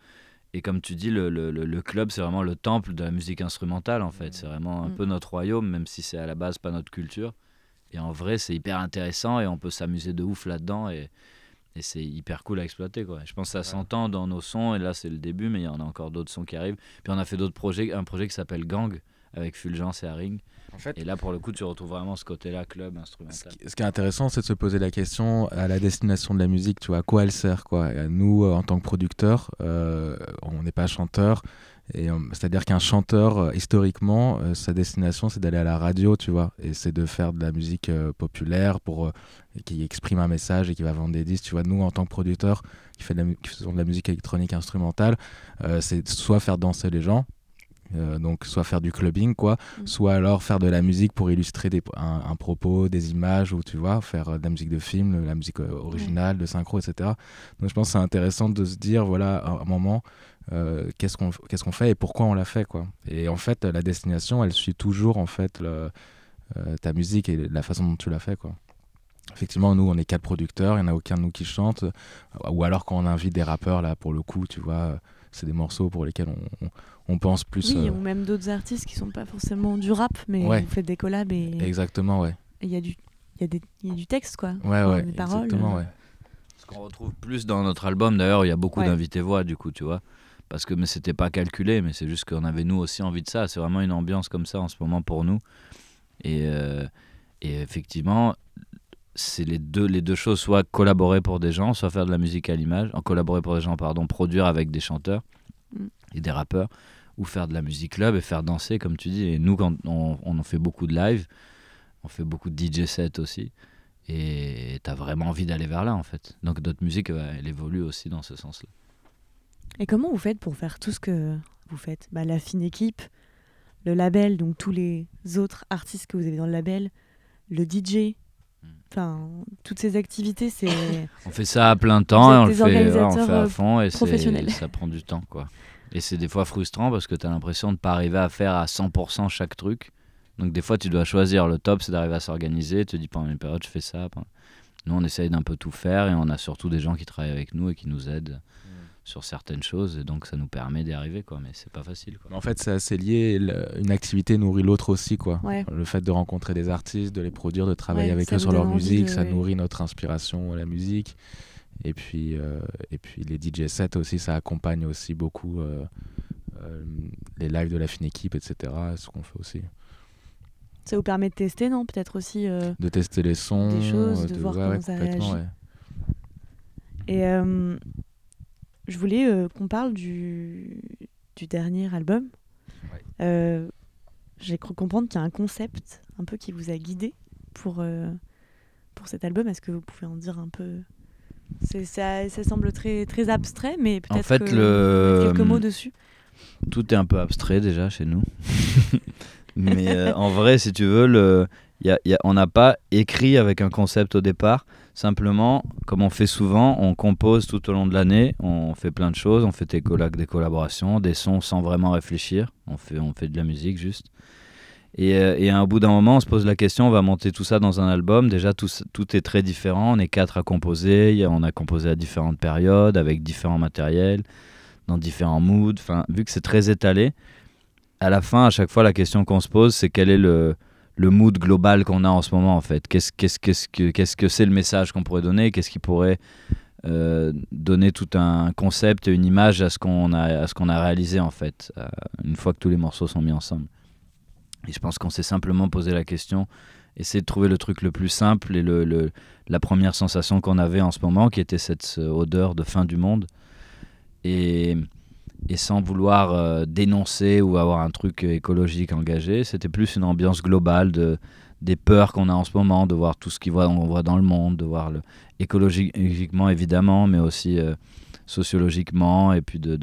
Et comme tu dis, le, le- le- le club, c'est vraiment le temple de la musique instrumentale, en fait. C'est vraiment un
Mm.
peu notre royaume, même si c'est à la base pas notre culture. Et en vrai, c'est hyper intéressant et on peut s'amuser de ouf là-dedans. Et, et c'est hyper cool à exploiter, quoi. Je pense que ça s'entend dans nos sons. Et là, c'est le début, mais il y en a encore d'autres sons qui arrivent. Puis on a fait d'autres projets, un projet qui s'appelle Gang, avec Fulgence et Haring.
En fait,
Et là, pour le coup, tu retrouves vraiment ce côté-là, club
ce
instrumental.
qui, ce qui est intéressant, c'est de se poser la question à la destination de la musique, tu vois, à quoi elle sert, quoi. Et nous, euh, en tant que producteurs, euh, on n'est pas chanteur. Euh, c'est-à-dire qu'un chanteur, historiquement, euh, sa destination, c'est d'aller à la radio, tu vois, et c'est de faire de la musique euh, populaire pour qui exprime un message et qui va vendre des disques. Tu vois, nous, en tant que producteurs, qui, fait de la, qui faisons de la musique électronique instrumentale, c'est soit faire danser les gens, euh, donc soit faire du clubbing, quoi,
Mm.
soit alors faire de la musique pour illustrer des, un, un propos, des images, ou tu vois, faire euh, de la musique de film, la musique euh, originale, de synchro, etc. Donc je pense que c'est intéressant de se dire, voilà, à un moment, euh, qu'est-ce qu'on qu'est-ce qu'on fait et pourquoi on l'a fait, quoi. Et en fait, la destination, elle suit toujours, en fait, le- euh, ta musique et la façon dont tu l'as fait, quoi. Effectivement, nous, on est quatre producteurs, il n'y en a aucun de nous qui chante. Ou alors quand on invite des rappeurs, là, pour le coup, tu vois, c'est des morceaux pour lesquels on, on- on pense plus...
Oui,
euh,
ou même d'autres artistes qui sont pas forcément du rap, mais
Ouais.
vous faites des collabs et
Exactement, ouais.
il y, a du- il y, a des- il y a du texte, quoi.
Ouais, ouais,
des paroles,
exactement, ouais.
Ce qu'on retrouve plus dans notre album, d'ailleurs, il y a beaucoup
Ouais.
d'invités voix, du coup, tu vois. Parce que mais c'était pas calculé, mais c'est juste qu'on avait nous aussi envie de ça. C'est vraiment une ambiance comme ça en ce moment pour nous. Et, euh, et effectivement, c'est les deux, les deux choses, soit collaborer pour des gens, soit faire de la musique à l'image, en collaborer pour des gens, pardon, produire avec des chanteurs
Mm.
et des rappeurs, ou faire de la musique club et faire danser, comme tu dis. Et nous, quand on, on en fait beaucoup de live, on fait beaucoup de DJ sets aussi. Et t'as vraiment envie d'aller vers là, en fait. Donc notre musique, ouais, elle évolue aussi dans ce sens-là.
Et comment vous faites pour faire tout ce que vous faites? Bah, La fine équipe, le label, donc tous les autres artistes que vous avez dans le label, le DJ. Enfin, toutes ces activités, c'est.
On fait ça à plein temps et on le fait, ouais, on le
organisateurs,
fait à
euh,
fond et ça prend du temps quoi. Et c'est des fois frustrant parce que tu as l'impression de ne pas arriver à faire à 100% chaque truc. Donc des fois tu dois choisir. Le top c'est d'arriver à s'organiser. Tu te dis pendant une période je fais ça. Nous on essaye d'un peu tout faire et on a surtout des gens qui travaillent avec nous et qui nous aident sur certaines choses et donc ça nous permet d'y arriver quoi. Mais c'est pas facile quoi.
En fait, c'est assez lié. le- Une activité nourrit l'autre aussi, quoi.
Ouais.
Le fait de rencontrer des artistes, de les produire, de travailler
Ouais,
avec eux sur leur musique,
de-
ça nourrit notre inspiration à la musique. Et puis, euh, et puis les DJ sets aussi, ça accompagne aussi beaucoup euh, euh, les lives de la fine équipe, etc. Ce qu'on fait aussi.
Ça vous permet de tester, non Peut-être aussi. euh,
De tester les sons,
Des choses, de voir
ouais,
comment
ouais,
ça
complètement,
réagit.
ouais.
Et euh, je voulais euh, qu'on parle du, du dernier album.
Ouais.
Euh, J'ai cru comprendre qu'il y a un concept un peu qui vous a guidé pour, euh, pour cet album. Est-ce que vous pouvez en dire un peu? Ça, ça semble très, très abstrait, mais peut-être
En fait,
que-
le-
quelques mots dessus.
Tout est un peu abstrait déjà chez nous. Mais en vrai, si tu veux, le, y a- y a- on n'a pas écrit avec un concept au départ. Simplement, comme on fait souvent, on compose tout au long de l'année. On fait plein de choses. On fait des, des collaborations, des sons sans vraiment réfléchir. On fait, on fait de la musique juste. Et, euh, et à un bout d'un moment, on se pose la question, on va monter tout ça dans un album. Déjà, tout, tout est très différent. On est quatre à composer. On a composé à différentes périodes, avec différents matériels, dans différents moods. Enfin, vu que c'est très étalé, à la fin, à chaque fois, la question qu'on se pose, c'est quel est le, le mood global qu'on a en ce moment, en fait. Qu'est-ce qu'est-ce- qu'est-ce que qu'est-ce que c'est le message qu'on pourrait donner? Qu'est-ce qui pourrait euh, donner tout un concept et une image à ce qu'on a, à ce qu'on a réalisé, en fait, euh, une fois que tous les morceaux sont mis ensemble? Et je pense qu'on s'est simplement posé la question, essayer de trouver le truc le plus simple et le, la première sensation qu'on avait en ce moment, qui était cette euh, odeur de fin du monde. Et, et sans vouloir euh, dénoncer ou avoir un truc euh, écologique engagé, c'était plus une ambiance globale de, des peurs qu'on a en ce moment, de voir tout ce qu'on voit, dans le monde, de voir le, écologiquement évidemment, mais aussi euh, sociologiquement, et puis de,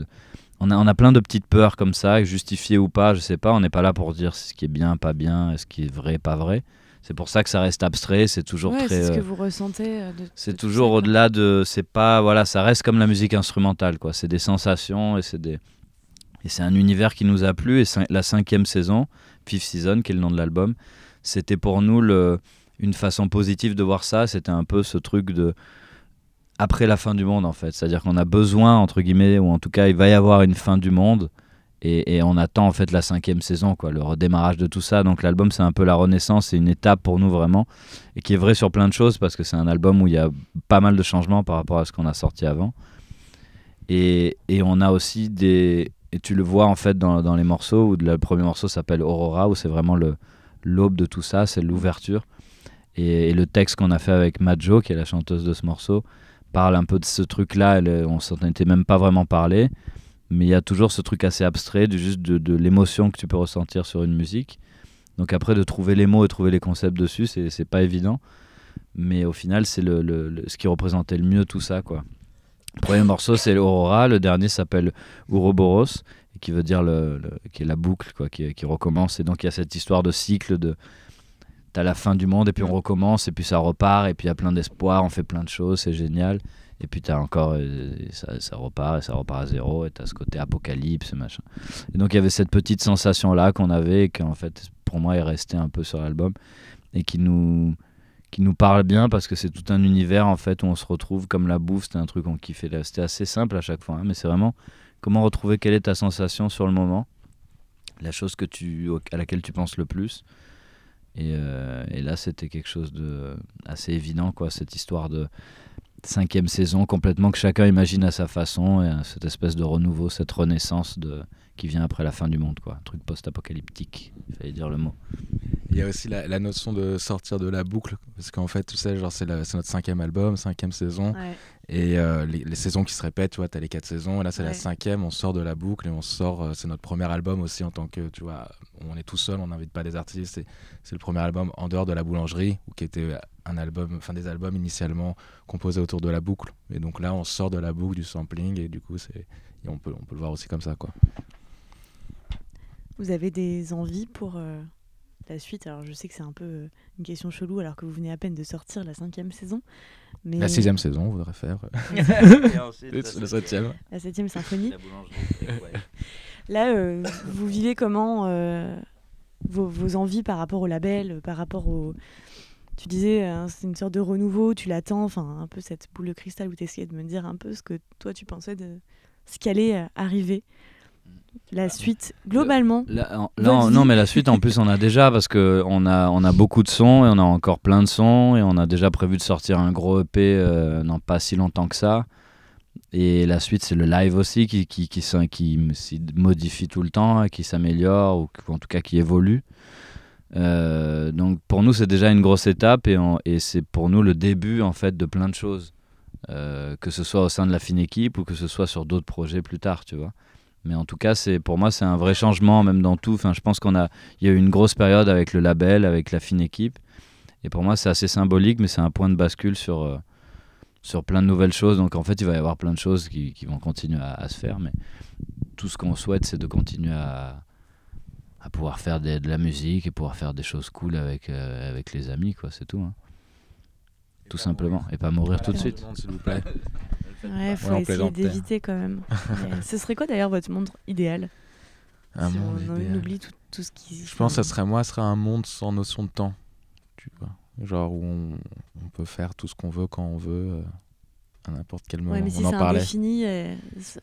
on a, on a plein de petites peurs comme ça, justifiées ou pas, je sais pas. On n'est pas là pour dire ce qui est bien, pas bien, ce qui est vrai, pas vrai. C'est pour ça que ça reste abstrait. C'est toujours
Ouais,
très.
c'est ce que
euh,
vous ressentez. euh,
c'est toujours au-delà de. C'est pas. Voilà, ça reste comme la musique instrumentale, quoi. C'est des sensations et c'est des. Et c'est un univers qui nous a plu. Et la cinquième saison, Fifth Season, qui est le nom de l'album, c'était pour nous le, une façon positive de voir ça. C'était un peu ce truc de après la fin du monde en fait. C'est-à-dire qu'on a besoin, entre guillemets, ou en tout cas il va y avoir une fin du monde. Et, on attend en fait la cinquième saison, quoi, le redémarrage de tout ça. Donc l'album c'est un peu la renaissance, c'est une étape pour nous vraiment, et qui est vrai sur plein de choses parce que c'est un album où il y a pas mal de changements par rapport à ce qu'on a sorti avant. Et, et on a aussi des, et tu le vois en fait dans, dans les morceaux, où le premier morceau s'appelle Aurora, où c'est vraiment le l'aube de tout ça, c'est l'ouverture. Et, et le texte qu'on a fait avec Majo, qui est la chanteuse de ce morceau, parle un peu de ce truc-là. On s'en était même pas vraiment parlé, mais il y a toujours ce truc assez abstrait, du juste de, de l'émotion que tu peux ressentir sur une musique. Donc après, de trouver les mots et trouver les concepts dessus, c'est pas évident. Mais au final, c'est le, le- ce qui représentait le mieux tout ça, quoi. Le premier morceau, c'est Aurora. Le dernier s'appelle Ouroboros, qui veut dire le- qui est la boucle, quoi, qui, qui recommence. Et donc il y a cette histoire de cycle de t'as la fin du monde et puis on recommence et puis ça repart et puis il y a plein d'espoir, on fait plein de choses, c'est génial. Et puis t'as encore euh, ça, ça repart ça repart à zéro et t'as ce côté apocalypse machin. Et donc il y avait cette petite sensation là qu'on avait qui en fait pour moi est restée un peu sur l'album et qui nous qui nous parle bien parce que c'est tout un univers en fait où on se retrouve comme la bouffe, c'était un truc qu'on kiffait. C'était assez simple à chaque fois, hein, mais c'est vraiment comment retrouver quelle est ta sensation sur le moment, la chose que tu, à laquelle tu penses le plus. Et, euh, et là, c'était quelque chose de assez évident, quoi, cette histoire de cinquième saison complètement que chacun imagine à sa façon, et euh, cette espèce de renouveau, cette renaissance de, qui vient après la fin du monde, quoi, un truc post-apocalyptique, il fallait dire le mot.
Il y a aussi la, la notion de sortir de la boucle, parce qu'en fait, tu sais, genre c'est notre cinquième album, cinquième saison,
Ouais.
Et euh, les, les saisons qui se répètent, tu vois, t'as les quatre saisons, et là c'est la cinquième, on sort de la boucle et on sort, euh, c'est notre premier album aussi en tant que, tu vois, on est tout seul, on n'invite pas des artistes, c'est le premier album en dehors de la boulangerie, ou qui était un album, enfin des albums initialement composés autour de la boucle, et donc là on sort de la boucle du sampling, et du coup c'est, on peut, on peut le voir aussi comme ça, quoi.
Vous avez des envies pour euh, la suite Alors je sais que c'est un peu euh, une question chelou alors que vous venez à peine de sortir la cinquième saison. Mais
La sixième saison, on voudrait faire,
Et ensuite,
la septième.
la septième symphonie.
La ouais.
Là, euh, vous vivez comment euh, vos, vos envies par rapport au label, par rapport au... Tu disais, c'est une sorte de renouveau, tu l'attends, enfin un peu cette boule de cristal où tu essayais de me dire un peu ce que toi tu pensais de ce qui allait euh, arriver. La suite, globalement.
Là, là, non, mais la suite, en plus, on a déjà, parce que on a, on a beaucoup de sons et on a encore plein de sons et on a déjà prévu de sortir un gros EP euh, dans pas si longtemps que ça. Et la suite, c'est le live aussi qui, qui, qui, qui modifie tout le temps, qui s'améliore ou, ou en tout cas qui évolue. Euh, donc pour nous, c'est déjà une grosse étape et c'est pour nous le début en fait de plein de choses. Euh, que ce soit au sein de la fine équipe ou que ce soit sur d'autres projets plus tard, tu vois. Mais en tout cas, c'est pour moi, c'est un vrai changement, même dans tout. Enfin, je pense qu'on a, il y a eu une grosse période avec le label, avec la fine équipe. Et pour moi, c'est assez symbolique, mais c'est un point de bascule sur, euh, sur plein de nouvelles choses. Donc en fait, il va y avoir plein de choses qui, qui vont continuer à, à se faire. Mais tout ce qu'on souhaite, c'est de continuer à, à pouvoir faire des- de la musique et pouvoir faire des choses cool avec, euh, avec les amis, quoi. C'est tout. hein. Tout simplement. Et pas mourir tout de suite.
S'il vous plaît.
Ouais, faut
on
essayer d'éviter quand même. Ce serait quoi d'ailleurs votre monde idéal
Un
Si
monde
on,
idéal.
oublie tout, tout ce qui.
Je pense que ça serait moi, ce serait un monde sans notion de temps. Tu vois. Genre où on, on peut faire tout ce qu'on veut quand on veut, euh, à n'importe quel moment.
Ouais, mais si
on
c'est
en parlait.
indéfini, euh,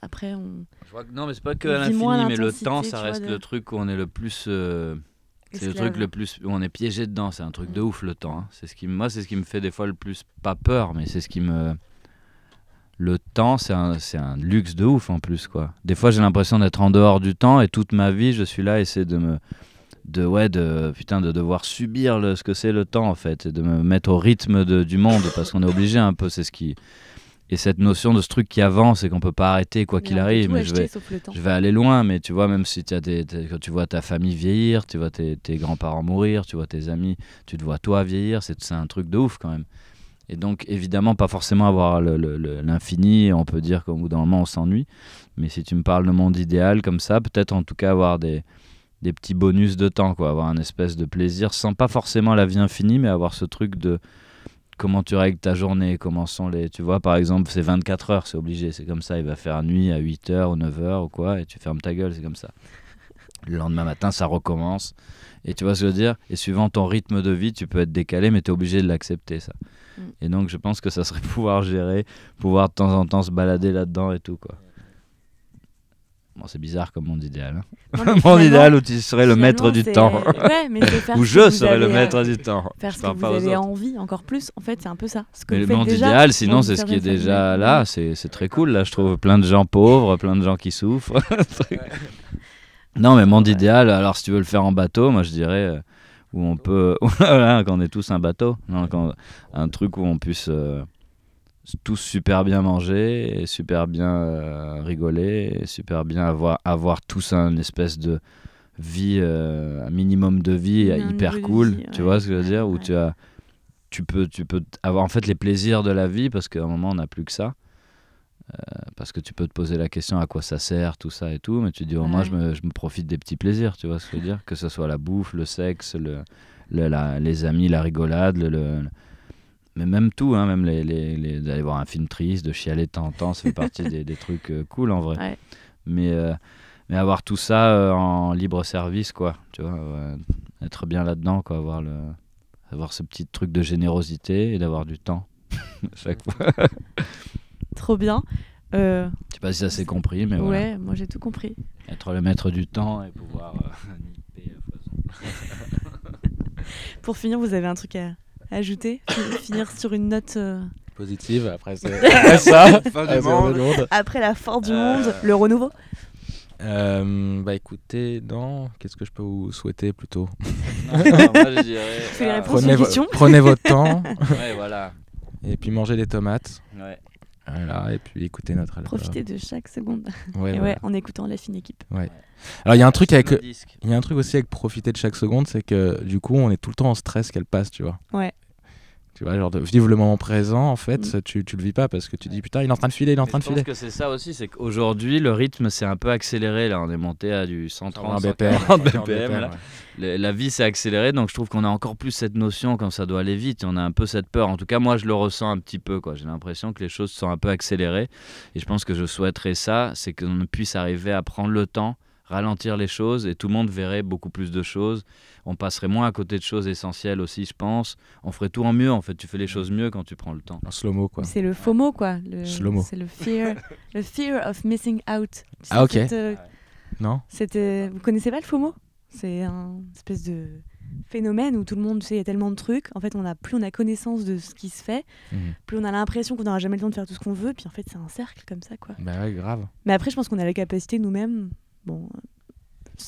après on.
Je vois que- non, mais c'est pas que à l'infini, mais le temps, ça reste
de-
le truc où on est le plus. euh, c'est le truc le plus où on est piégé dedans. C'est un truc de
Mm.
ouf le temps. hein. C'est ce qui, moi, c'est ce qui me fait des fois le plus pas peur, mais c'est ce qui me. Le temps, c'est un, c'est un luxe de ouf en plus quoi. Des fois, j'ai l'impression d'être en dehors du temps et toute ma vie, je suis là et c'est de me, de ouais, de putain, de devoir subir le, ce que c'est le temps en fait, et de me mettre au rythme de- du monde parce qu'on est obligé un peu. C'est ce qui et cette notion de ce truc qui avance et qu'on peut pas arrêter quoi qu'il arrive. Mais je vais, je vais aller loin, mais tu vois, même si tu as tes- quand tu vois ta famille vieillir, tu vois tes, tes grands-parents mourir, tu vois tes amis, tu te vois toi vieillir, c'est c'est un truc de ouf quand même. Et donc, évidemment, pas forcément avoir l'infini, on peut dire qu'au bout d'un moment, on s'ennuie. Mais si tu me parles de monde idéal comme ça, peut-être en tout cas avoir des, des petits bonus de temps, quoi, avoir un espèce de plaisir, sans pas forcément la vie infinie, mais avoir ce truc de comment tu règles ta journée, comment sont les... Tu vois, par exemple, c'est 24 heures, c'est obligé, c'est comme ça, il va faire nuit à 8 heures ou 9 heures ou quoi, et tu fermes ta gueule, c'est comme ça. Le lendemain matin, ça recommence. Et tu vois ce que je veux dire? Et suivant ton rythme de vie, tu peux être décalé, mais tu es obligé de l'accepter, ça.
Mm.
Et donc, je pense que ça serait pouvoir gérer, pouvoir de temps en temps se balader là-dedans et tout, quoi. Bon, c'est bizarre comme monde idéal. hein.
Non,
idéal où tu serais le maître du temps.
Ouais, mais faire
Où je serais le
avez, euh,
maître du temps.
Faire ce que vous avez envie encore plus. En fait, c'est un peu ça. Ce que
Mais
vous
le monde
déjà,
idéal, sinon, c'est ce qui est déjà là. C'est très cool. Là, je trouve plein de gens pauvres, plein de gens qui souffrent. Non, mais monde idéal, alors si tu veux le faire en bateau, moi je dirais euh, où on peut. voilà, qu'on ait tous un bateau. Non, quand- un truc où on puisse euh, tous super bien manger, et super bien euh, rigoler, et super bien avoir, avoir tous un espèce de vie, euh, un minimum de vie hyper
de
cool.
vie,
Tu
ouais.
vois ce que je veux dire Où tu as tu peux, tu peux avoir en fait les plaisirs de la vie parce qu'à un moment on n'a plus que ça. Euh, parce que tu peux te poser la question à quoi ça sert, tout ça et tout, mais tu dis au moins
Ouais.
je me, je me profite des petits plaisirs, tu vois ce que je veux dire? Que ce soit la bouffe, le sexe, le, le- la- les amis, la rigolade, le, le- mais même tout, hein, même les, les- les- d'aller voir un film triste, de chialer de temps en temps, ça fait partie des, des trucs euh, cool en vrai.
Ouais.
Mais, euh, mais avoir tout ça euh, en libre service, quoi, tu vois, être bien là-dedans, quoi, avoir, le, avoir ce petit truc de générosité et d'avoir du temps à chaque fois.
Trop bien. Euh,
Je sais pas si ça s'est compris, mais
ouais,
voilà.
moi j'ai tout compris.
Être le maître du temps et pouvoir euh, nipper à foison.
Pour finir, vous avez un truc à ajouter? Fi- Finir sur une note euh,
Positive, après, ça.
Fin du monde.
après la fin du
Euh,
monde, le renouveau
Euh, bah écoutez, non, qu'est-ce que je peux vous souhaiter plutôt?
Moi, je dirais.
Fais les
ah,
réponses.
prenez, vo- prenez votre temps
Ouais, voilà.
et puis mangez des tomates.
Ouais.
Voilà, et puis écoutez notre album.
Profitez de chaque seconde.
Ouais,
Et
voilà.
ouais, en écoutant la fine équipe.
Alors il y a un truc avec il y a un truc aussi avec profiter de chaque seconde, c'est que du coup on est tout le temps en stress qu'elle passe, tu vois.
Ouais.
Tu vois, genre de vivre le moment présent, en fait,
Mm.
tu, tu le vis pas parce que tu dis putain, il est en train de filer, il est en train de
je pense
filer.
que c'est ça aussi, c'est qu'aujourd'hui le rythme s'est un peu accéléré. Là, on est monté à du 130
BPM,
140
BPM,
BPM. là.
ouais.
La vie s'est accélérée, donc je trouve qu'on a encore plus cette notion quand ça doit aller vite. On a un peu cette peur. En tout cas, moi, je le ressens un petit peu. quoi. J'ai l'impression que les choses sont un peu accélérées. Et je pense que je souhaiterais ça, c'est qu'on puisse arriver à prendre le temps, ralentir les choses, et tout le monde verrait beaucoup plus de choses. On passerait moins à côté de choses essentielles aussi, je pense. On ferait tout en mieux. En fait, tu fais les choses mieux quand tu prends le temps.
En slow-mo, quoi.
C'est le FOMO, quoi. Le,
Slow-mo.
C'est le fear, le fear of missing out. Tu
Ah, ok.
cette, euh,
Non
cette, euh, vous connaissez pas le FOMO? C'est un espèce de phénomène où tout le monde, tu sais, il y a tellement de trucs. En fait, on a, plus on a connaissance de ce qui se fait,
Mhm.
plus on a l'impression qu'on n'aura jamais le temps de faire tout ce qu'on veut. Puis en fait, c'est un cercle comme ça, quoi.
Bah ouais, grave.
Mais après, je pense qu'on a la capacité nous-mêmes, bon,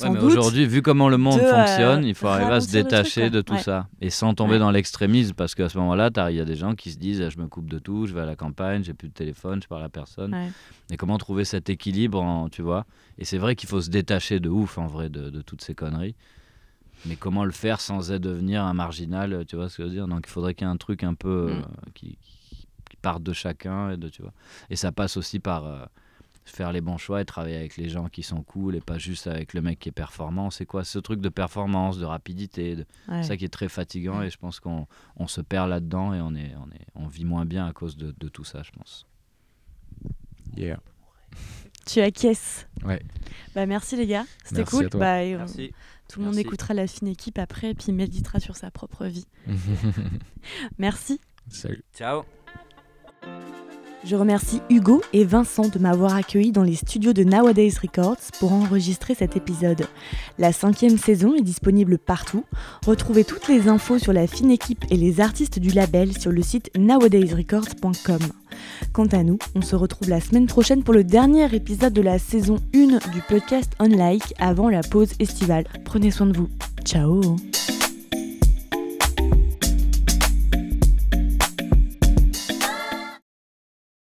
euh,
Ouais, aujourd'hui, vu comment le monde
de, euh,
fonctionne, il faut arriver à se
truc,
détacher de tout
Ouais.
ça et sans tomber
Ouais.
dans l'extrémisme parce qu'à ce moment-là, il y a des gens qui se disent je me coupe de tout, je vais à la campagne, j'ai plus de téléphone, je parle à personne. Et comment trouver cet équilibre, en- tu vois? Et c'est vrai qu'il faut se détacher de ouf en vrai de, de toutes ces conneries. Mais comment le faire sans devenir un marginal, tu vois ce que je veux dire? Donc il faudrait qu'il y ait un truc un peu euh,
Mm.
qui, qui- qui parte de chacun et de tu vois. Et ça passe aussi par euh, faire les bons choix et travailler avec les gens qui sont cool et pas juste avec le mec qui est performant. C'est quoi ce truc de performance, de rapidité de-
Ouais.
Ça qui est très fatigant et je pense qu'on on se perd là-dedans et on, est, on, est, on vit moins bien à cause de, de tout ça, je pense.
Yeah.
Tu acquiesces.
Ouais.
Bah merci les gars, c'était cool.
à toi.
Bah, on-
Merci.
tout le monde
Merci.
écoutera la fine équipe après et puis méditera sur sa propre vie. Merci.
Salut.
Ciao.
Je remercie Hugo et Vincent de m'avoir accueilli dans les studios de Nowadays Records pour enregistrer cet épisode. La cinquième saison est disponible partout. Retrouvez toutes les infos sur la fine équipe et les artistes du label sur le site nowadaysrecords.com. Quant à nous, on se retrouve la semaine prochaine pour le dernier épisode de la saison 1 du podcast Unlike avant la pause estivale. Prenez soin de vous. Ciao